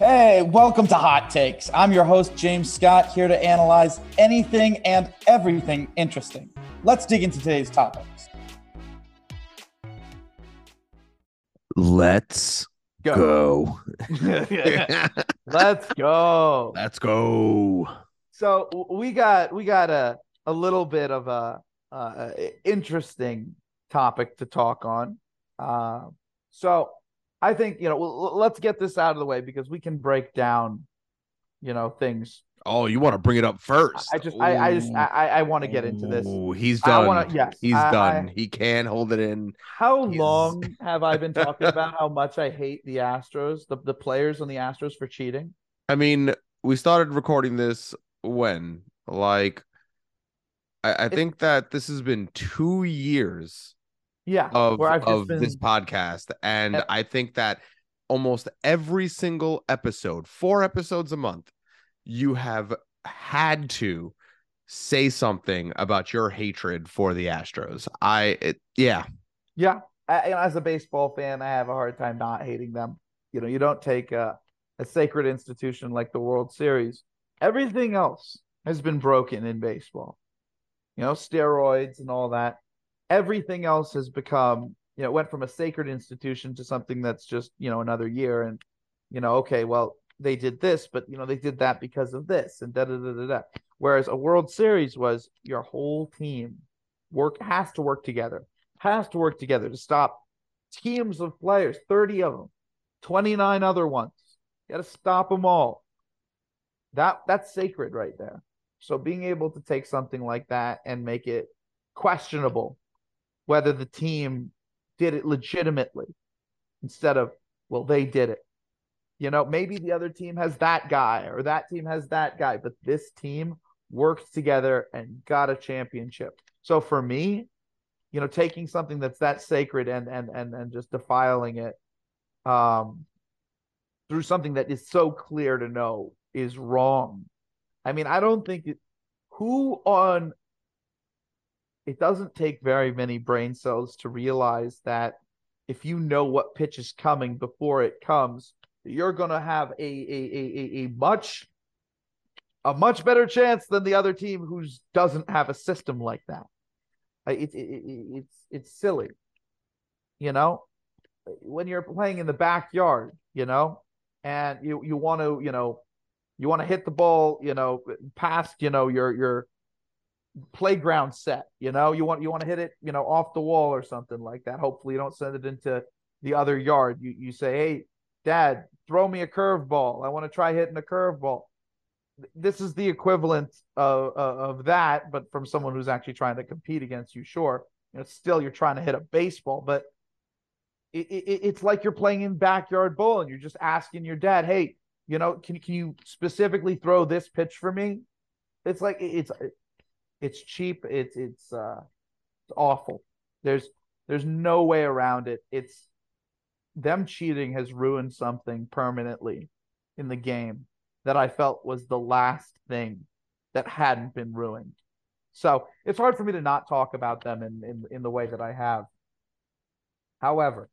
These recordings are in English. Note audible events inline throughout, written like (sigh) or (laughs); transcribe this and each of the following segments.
Hey, welcome to Hot Takes. I'm your host, James Scott, here to analyze anything and everything interesting. Let's dig into today's topics. Let's go. (laughs) Let's go. Let's go. So we got we got a a little bit of a, uh interesting topic to talk on. Uh, so I think you know let's get this out of the way because we can break down, you know, things. Oh, you want to bring it up first? I just I, I just I I want to get into this. Ooh, he's I done. wanna- yes, he's I- done. I- he can't hold it in. How He's- long have I been (laughs) talking about how much I hate the Astros, the the players on the Astros for cheating? I mean, we started recording this when? Like, I, I think that this has been two years Yeah, of where I've just of been this podcast, and Yeah. I think that almost every single episode, four episodes a month, you have had to say something about your hatred for the Astros. I, it, yeah, Yeah, I, as a baseball fan, I have a hard time not hating them. You know, you don't take a, a sacred institution like the World Series. Everything else has been broken in baseball. You know, steroids and all that. Everything else has become, you know, went from a sacred institution to something that's just, you know, another year. And, you know, okay, well, they did this, but you know, they did that because of this and da da da da da. Whereas a World Series was your whole team work has to work together has to work together to stop teams of players, 30 of them, 29 other ones. You got to stop them all. That that's sacred right there. So being able to take something like that and make it questionable whether the team did it legitimately instead of well they did it. You know, maybe the other team has that guy or that team has that guy, but this team worked together and got a championship. So for me, you know, taking something that's that sacred and and and and just defiling it um through something that is so clear to know is wrong. I mean, I don't think it who on it doesn't take very many brain cells to realize that if you know what pitch is coming before it comes, you're going to have a, a a a a much a much better chance than the other team who doesn't have a system like that. It, it, it's it's silly, you know. When you're playing in the backyard, you know, and you you want to you know you want to hit the ball, you know, past you know your your playground set, you know, you want you want to hit it, you know, off the wall or something like that. Hopefully, you don't send it into the other yard. You you say, hey, Dad, throw me a curveball. I want to try hitting a curveball this is the equivalent of, of that, but from someone who's actually trying to compete against you. Sure, you know, still you're trying to hit a baseball, but it, it, it's like you're playing in backyard bowling. You're just asking your dad, "Hey, you know, can can you specifically throw this pitch for me?" It's like it's it's cheap. It's it's uh it's awful. There's there's no way around it. It's them cheating has ruined something permanently in the game that I felt was the last thing that hadn't been ruined. So it's hard for me to not talk about them in, in, in the way that I have. However,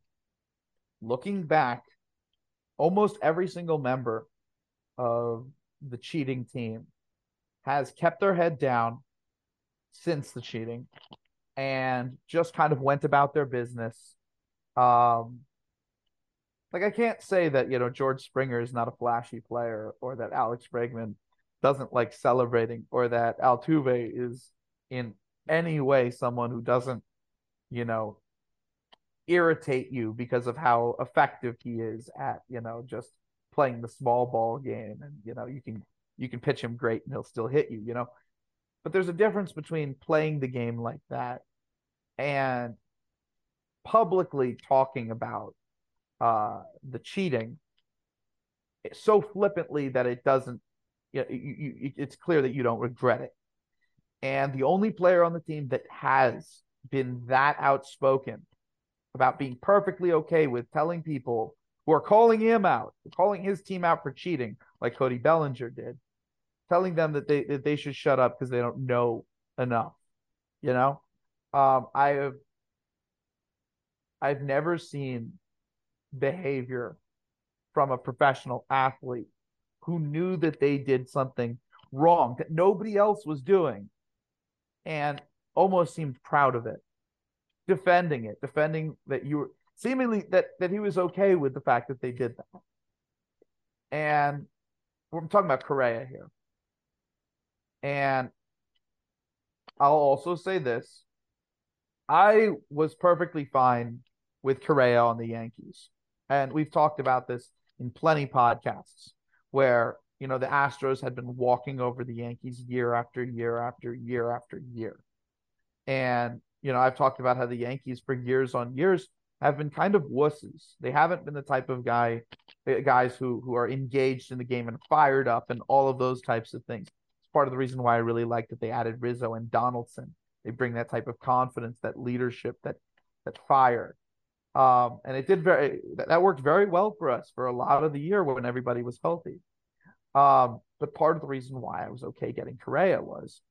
looking back, almost every single member of the cheating team has kept their head down since the cheating and just kind of went about their business. Um, like I can't say that you know George Springer is not a flashy player, or that Alex Bregman doesn't like celebrating, or that Altuve is in any way someone who doesn't, you know, irritate you because of how effective he is at you know just playing the small ball game, and you know you can you can pitch him great and he'll still hit you, you know. But there's a difference between playing the game like that and publicly talking about uh, the cheating so flippantly that it doesn't, you, know, you, you, it's clear that you don't regret it. And the only player on the team that has been that outspoken about being perfectly okay with telling people who are calling him out, calling his team out for cheating, like Cody Bellinger did, telling them that they that they should shut up because they don't know enough. You know, um, I have I've never seen behavior from a professional athlete who knew that they did something wrong that nobody else was doing and almost seemed proud of it. Defending it defending that you were seemingly that that he was okay with the fact that they did that. And we're talking about Correa here and I'll also say this I was perfectly fine with Correa on the Yankees and we've talked about this in plenty podcasts where you know the Astros had been walking over the Yankees year after year after year after year. And you know, I've talked about how the Yankees for years on years have been kind of wusses. They haven't been the type of guy eh, guys who who are engaged in the game and fired up and all of those types of things. Part of the reason why I really like that they added Rizzo and Donaldson. They bring that type of confidence, that leadership, that that fire. Um, and it did very that worked very well for us for a lot of the year when everybody was healthy. Um, but part of the reason why I was okay getting Correa was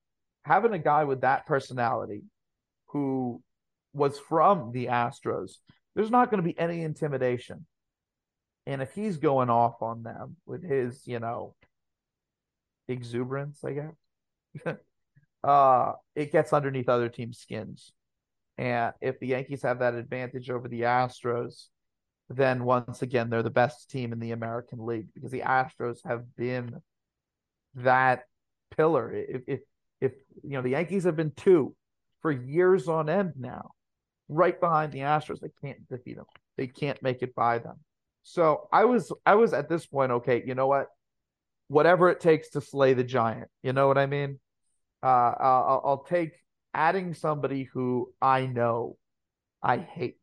having a guy with that personality who was from the Astros. There's not going to be any intimidation. And if he's going off on them with his, you know, exuberance, I guess, (laughs) uh, it gets underneath other teams' skins. And if the Yankees have that advantage over the Astros, then once again they're the best team in the American League because the Astros have been that pillar. If if if you know the Yankees have been two for years on end now, right behind the Astros, they can't defeat them. They can't make it by them. So I was I was at this point okay. You know what? Whatever it takes to slay the giant. You know what I mean? Uh, I'll, I'll take adding somebody who I know I hate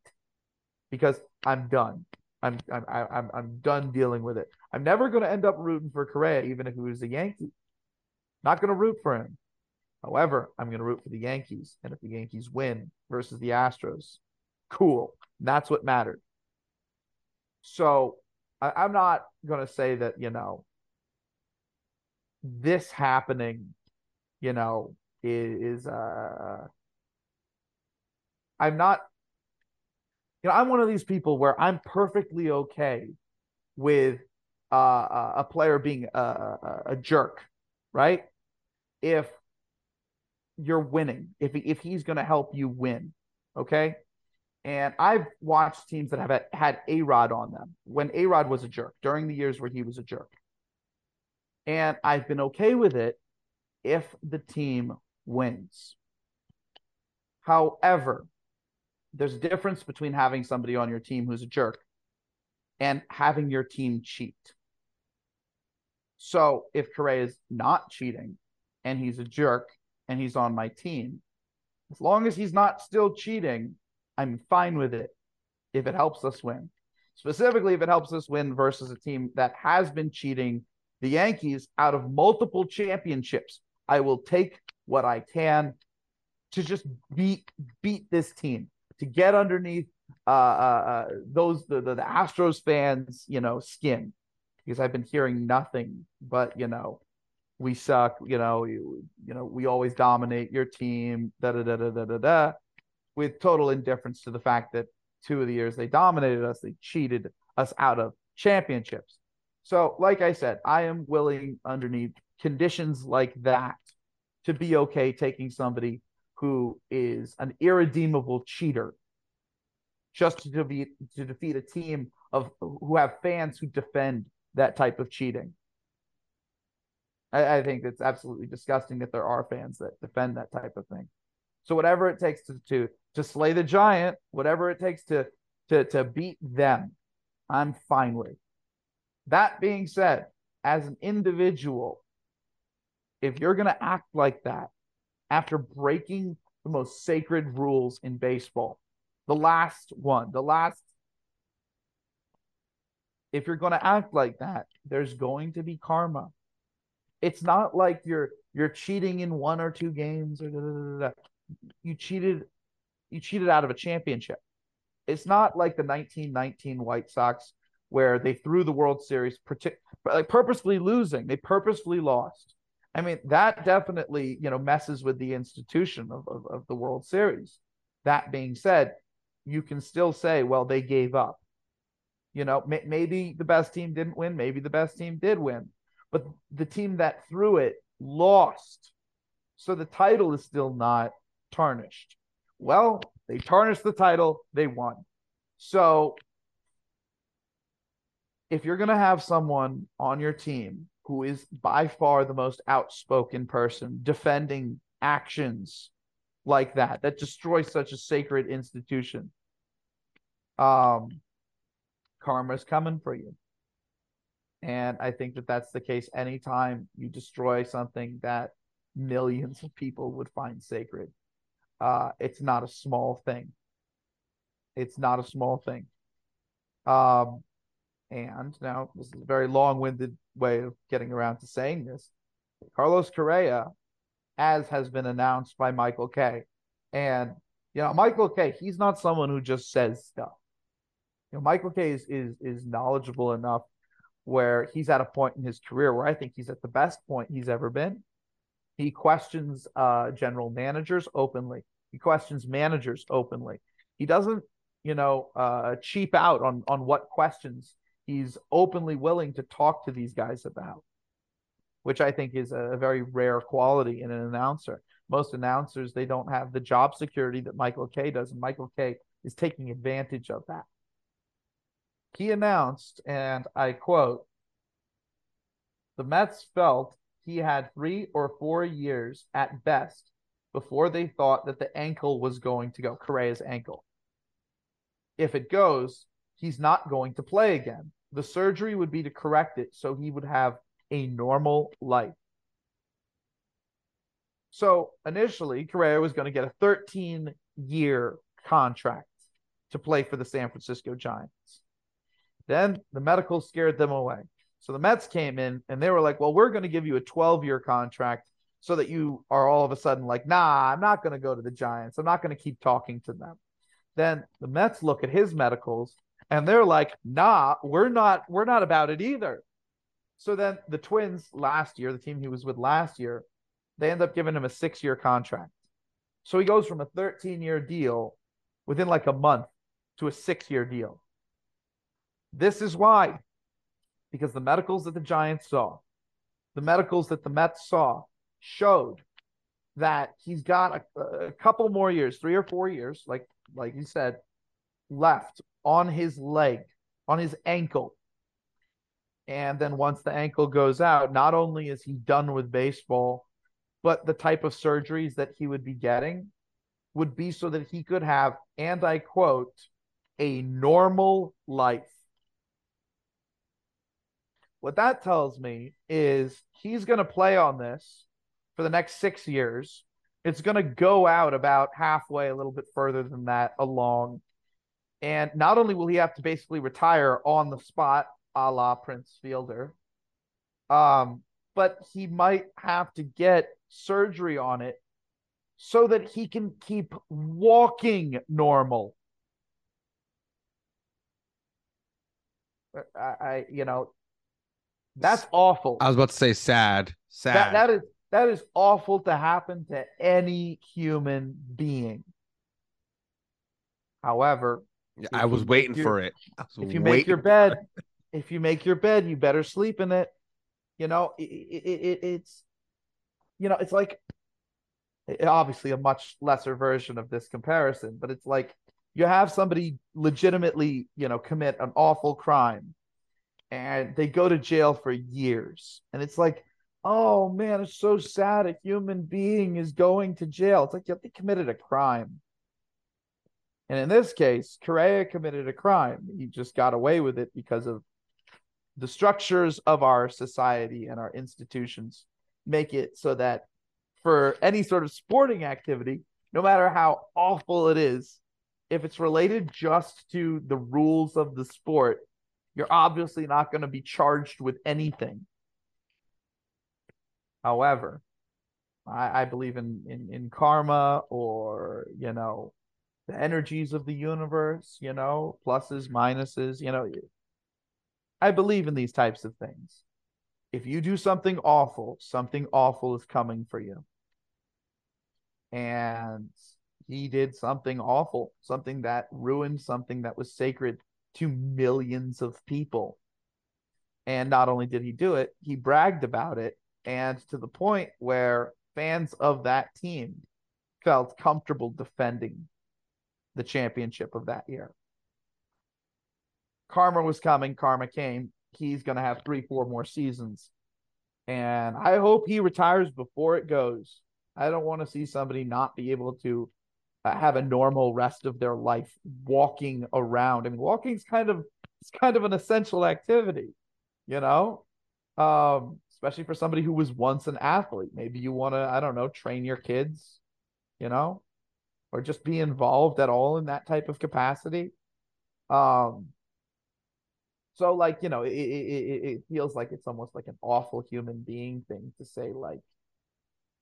because I'm done. I'm I'm I'm I'm done dealing with it. I'm never going to end up rooting for Correa, even if he was a Yankee. Not going to root for him. However, I'm going to root for the Yankees, and if the Yankees win versus the Astros, cool. That's what mattered. So I, am not going to say that you know this happening, you know, is, is uh I'm not you know, I'm one of these people where I'm perfectly okay with uh, a player being a, a, a, jerk, right? If you're winning, if if he's going to help you win, okay. And I've watched teams that have had A-Rod on them when A-Rod was a jerk during the years where he was a jerk, and I've been okay with it if the team wins. However, there's a difference between having somebody on your team who's a jerk and having your team cheat. So if Correa is not cheating and he's a jerk and he's on my team, as long as he's not still cheating, I'm fine with it if it helps us win. Specifically, if it helps us win versus a team that has been cheating the Yankees out of multiple championships. I will take what I can to just beat beat this team to get underneath uh, uh, uh, those the, the, the Astros fans, you know, skin because I've been hearing nothing but you know we suck, you know, you, you know we always dominate your team, da da da da da da da, with total indifference to the fact that two of the years they dominated us, they cheated us out of championships. So, like I said, I am willing underneath conditions like that to be okay taking somebody who is an irredeemable cheater just to defeat to defeat a team of who have fans who defend that type of cheating. I, I think it's absolutely disgusting that there are fans that defend that type of thing. So whatever it takes to to to slay the giant, whatever it takes to to to beat them, I'm fine with. That being said, as an individual, if you're going to act like that, after breaking the most sacred rules in baseball. The last one, the last. If you're going to act like that, there's going to be karma. It's not like you're you're cheating in one or two games or da, da, da, you cheated you cheated out of a championship. It's not like the 1919 White Sox where they threw the World Series like purposefully losing. They purposefully lost. I mean, that definitely, you know, messes with the institution of, of, of, the World Series. That being said, you can still say, well, they gave up. You know, may, maybe the best team didn't win, maybe the best team did win, but the team that threw it lost. So the title is still not tarnished. Well, they tarnished the title, they won. So if you're going to have someone on your team who is by far the most outspoken person defending actions like that that destroy such a sacred institution um karma's coming for you. And i think that that's the case anytime you destroy something that millions of people would find sacred. Uh it's not a small thing. It's not a small thing. Um and now this is a very long-winded way of getting around to saying this carlos correa as has been announced by Michael Kay. And you know, Michael Kay, he's not someone who just says stuff. You know, Michael Kay is is is knowledgeable enough where he's at a point in his career where I think he's at the best point he's ever been. He questions uh, general managers openly. He questions managers openly. He doesn't, you know, uh, cheap out on on what questions he's openly willing to talk to these guys about which I think is a very rare quality in an announcer. Most announcers they don't have the job security that Michael Kay does, and Michael Kay is taking advantage of that. He announced, and I quote, the Mets felt he had three or four years at best before they thought that the ankle was going to go, Correa's ankle. If it goes, he's not going to play again. The surgery would be to correct it so he would have a normal life. So initially, Correa was going to get a 13 year contract to play for the San Francisco Giants. Then the medical scared them away. So the Mets came in and they were like, well, we're going to give you a 12 year contract so that you are all of a sudden like, nah, I'm not going to go to the Giants. I'm not going to keep talking to them. Then the Mets look at his medicals and they're like, nah, we're not, we're not about it either. So then the Twins last year, the team he was with last year, they end up giving him a six year contract. So he goes from a 13 year deal within like a month to a six year deal. This is why, because the medicals that the Giants saw, the medicals that the Mets saw showed that he's got a, a couple more years, three or four years, like like you said, left on his leg, on his ankle and then once the ankle goes out, not only is he done with baseball, but the type of surgeries that he would be getting would be so that he could have, and I quote, a normal life. What that tells me is he's going to play on this for the next six years. It's going to go out about halfway, a little bit further than that along. And not only will he have to basically retire on the spot a la Prince Fielder. Um, but he might have to get surgery on it so that he can keep walking normal. I, I you know, that's awful. I was about to say sad. Sad. That, that is that is awful to happen to any human being. However, I was waiting for it. If you make your bed, if you make your bed, you better sleep in it. You know, it, it, it, it's, you know, it's like eh, eh, obviously a much lesser version of this comparison, but it's like you have somebody legitimately, you know, commit an awful crime and they go to jail for years. And it's like, oh man, it's so sad. A human being is going to jail. It's like yeah, they committed a crime. And in this case, Correa committed a crime. He just got away with it because of the structures of our society and our institutions make it so that for any sort of sporting activity, no matter how awful it is, if it's related just to the rules of the sport, you're obviously not going to be charged with anything. However, I, I believe in, in in karma or you know the energies of the universe, you know, pluses, minuses, you know, I believe in these types of things. If you do something awful, something awful is coming for you. And he did something awful, something that ruined something that was sacred to millions of people. And not only did he do it, he bragged about it. And to the point where fans of that team felt comfortable defending the championship of that year. Karma was coming, karma came. He's going to have three, four more seasons. And I hope he retires before it goes. I don't want to see somebody not be able to uh, have a normal rest of their life walking around. I mean, walking is kind of it's kind of an essential activity, you know, um, especially for somebody who was once an athlete. Maybe you want to, I don't know, train your kids, you know, or just be involved at all in that type of capacity. Um, so like you know, it, it it feels like it's almost like an awful human being thing to say like,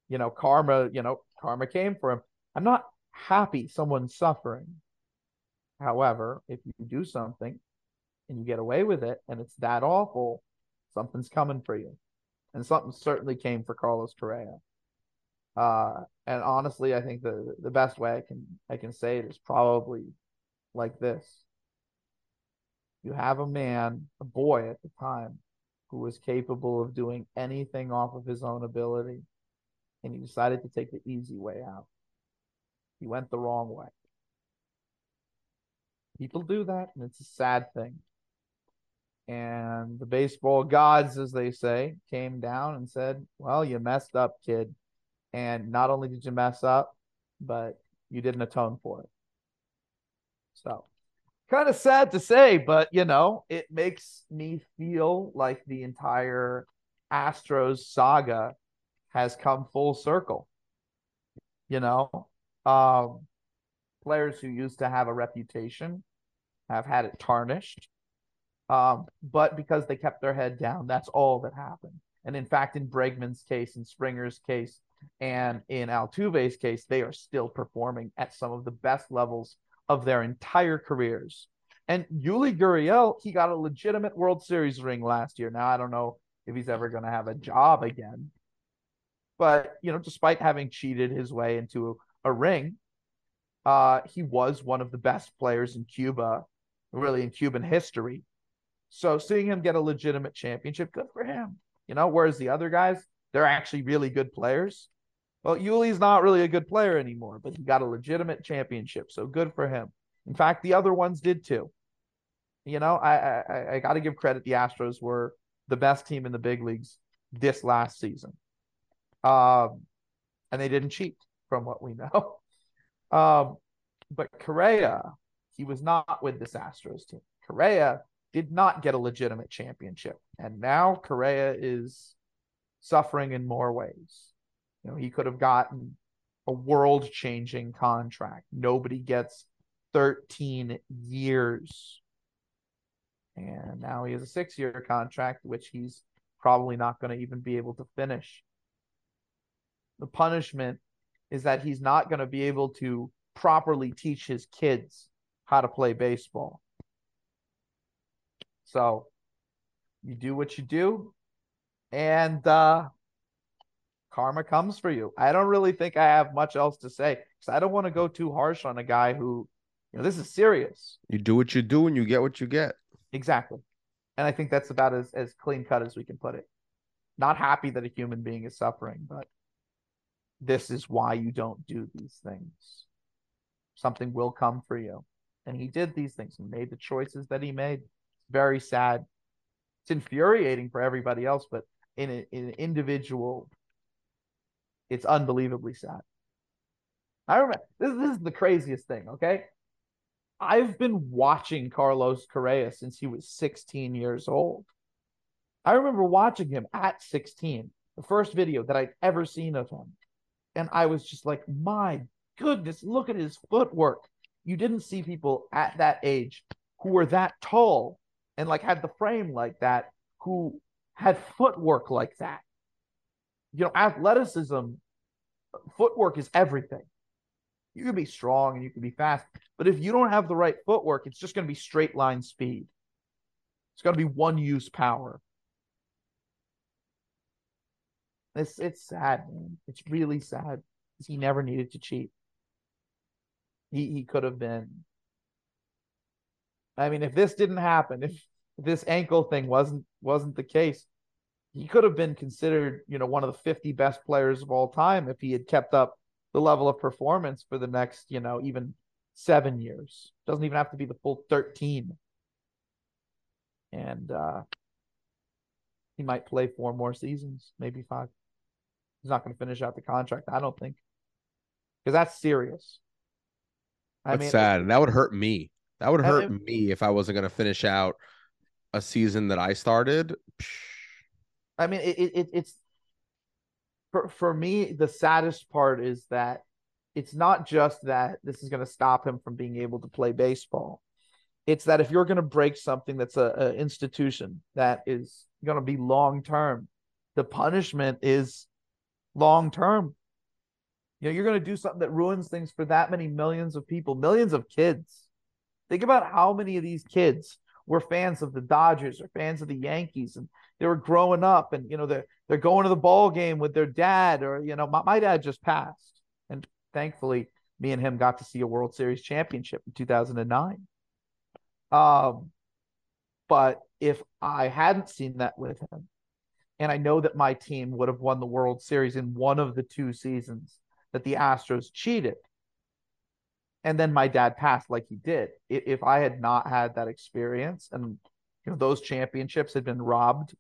you know, karma, you know, karma came for him. I'm not happy someone's suffering. However, if you do something and you get away with it and it's that awful, something's coming for you. And something certainly came for Carlos Correa. Uh, and honestly, I think the the best way I can I can say it is probably like this. You have a man, a boy at the time, who was capable of doing anything off of his own ability, and he decided to take the easy way out. He went the wrong way. People do that, and it's a sad thing. And the baseball gods, as they say, came down and said, Well, you messed up, kid. And not only did you mess up, but you didn't atone for it. So, kind of sad to say, but you know, it makes me feel like the entire Astros saga has come full circle. You know, um, players who used to have a reputation have had it tarnished. Um, but because they kept their head down, that's all that happened. And in fact, in Bregman's case, in Springer's case, and in Altuve's case, they are still performing at some of the best levels of their entire careers. And Yuli Gurriel, he got a legitimate World Series ring last year. Now I don't know if he's ever going to have a job again. But, you know, despite having cheated his way into a ring. Uh, he was one of the best players in Cuba, really in Cuban history. So seeing him get a legitimate championship, good for him. You know, whereas the other guys, they're actually really good players. Well, Yuli's not really a good player anymore, but he got a legitimate championship, so good for him. In fact, the other ones did too. You know, I I, I got to give credit. The Astros were the best team in the big leagues this last season, um, and they didn't cheat from what we know. (laughs) Um, but Correa, he was not with this Astros team. Correa did not get a legitimate championship. And now Correa is suffering in more ways. You know, he could have gotten a world changing contract. Nobody gets 13 years. And now he has a six year contract, which he's probably not going to even be able to finish. The punishment is that he's not going to be able to properly teach his kids how to play baseball. So you do what you do, and uh, karma comes for you. I don't really think I have much else to say because I don't want to go too harsh on a guy who, you know, this is serious. You do what you do and you get what you get. Exactly. And I think that's about as, as clean cut as we can put it. Not happy that a human being is suffering, but this is why you don't do these things. Something will come for you. And he did these things. He made the choices that he made. Very sad. It's infuriating for everybody else, but in, a, in an individual, it's unbelievably sad. I remember this, this is the craziest thing, okay? I've been watching Carlos Correa since he was 16 years old. I remember watching him at 16, the first video that I'd ever seen of him and I was just like, my goodness, look at his footwork. You didn't see people at that age who were that tall and like had the frame like that, who had footwork like that. You know, athleticism, footwork is everything. You can be strong and you can be fast, but if you don't have the right footwork, it's just going to be straight line speed. It's going to be one use power. It's it's sad, man. It's really sad he never needed to cheat. He he could have been I mean, if this didn't happen, if this ankle thing wasn't wasn't the case, he could have been considered, you know, one of the 50 best players of all time if he had kept up the level of performance for the next, you know, even seven years. Doesn't even have to be the full 13. And uh he might play four more seasons, maybe five. He's not going to finish out the contract, I don't think. Because that's serious. I That's mean, sad. And that would hurt me. That would hurt I me if I wasn't going to finish out a season that I started. I mean, it, it it's for for me the saddest part is that it's not just that this is going to stop him from being able to play baseball. It's that if you're going to break something that's a, a institution that is going to be long term, the punishment is long term. You know, you're going to do something that ruins things for that many millions of people, millions of kids. Think about how many of these kids were fans of the Dodgers or fans of the Yankees, and they were growing up, and you know they're they're going to the ball game with their dad, or you know my, my dad just passed, and thankfully me and him got to see a World Series championship in 2009. Um, but if I hadn't seen that with him, and I know that my team would have won the World Series in one of the two seasons that the Astros cheated, and then my dad passed like he did. If I had not had that experience and you know those championships had been robbed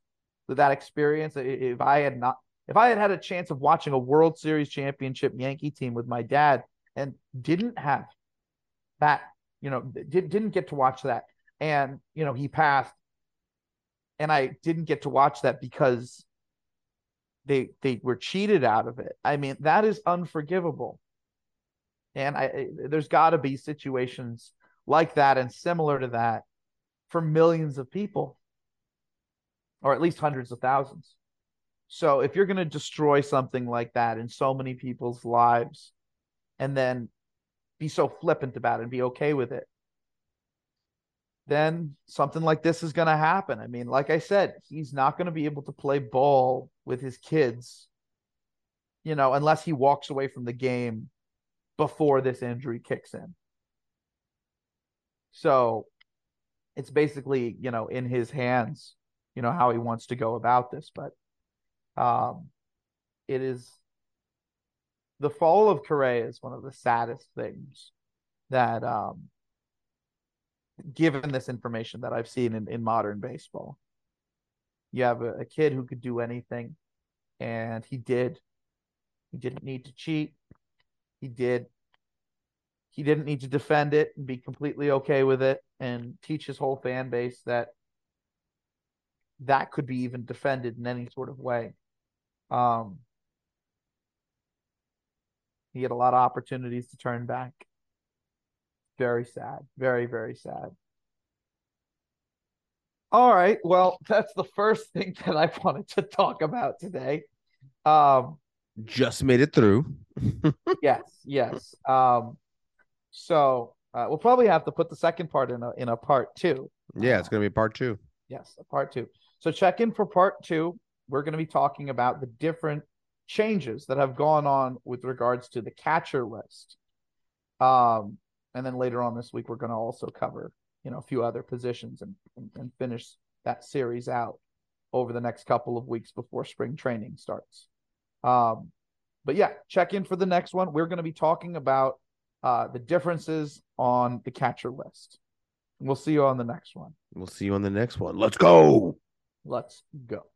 that experience, if I had not if I had had a chance of watching a World Series championship Yankee team with my dad and didn't have that, you know, did, didn't get to watch that and you know he passed and I didn't get to watch that because they they were cheated out of it. I mean, that is unforgivable. And I, there's got to be situations like that and similar to that for millions of people, or at least hundreds of thousands. So if you're going to destroy something like that in so many people's lives and then be so flippant about it and be okay with it, then something like this is going to happen. I mean, like I said, he's not going to be able to play ball with his kids, you know, unless he walks away from the game before this injury kicks in. So it's basically, you know, in his hands, you know, how he wants to go about this. But um, it is the fall of Correa is one of the saddest things that, um, given this information that I've seen in, in modern baseball. You have a, a kid who could do anything, and he did. He didn't need to cheat. He did. He didn't need to defend it and be completely okay with it and teach his whole fan base that that could be even defended in any sort of way. Um, he had a lot of opportunities to turn back. Very sad. Very, very sad. All right. Well, (laughs) that's the first thing that I wanted to talk about today. Um, just made it through. (laughs) yes, yes. Um, so uh, we'll probably have to put the second part in a in a part two. Yeah, it's gonna be part two. Yes, a part two. So check in for part two. We're going to be talking about the different changes that have gone on with regards to the catcher list. Um, and then later on this week, we're going to also cover you know a few other positions and, and, and finish that series out over the next couple of weeks before spring training starts. Um, but yeah, check in for the next one. We're going to be talking about uh, the differences on the catcher list. We'll see you on the next one. We'll see you on the next one. Let's go. Let's go.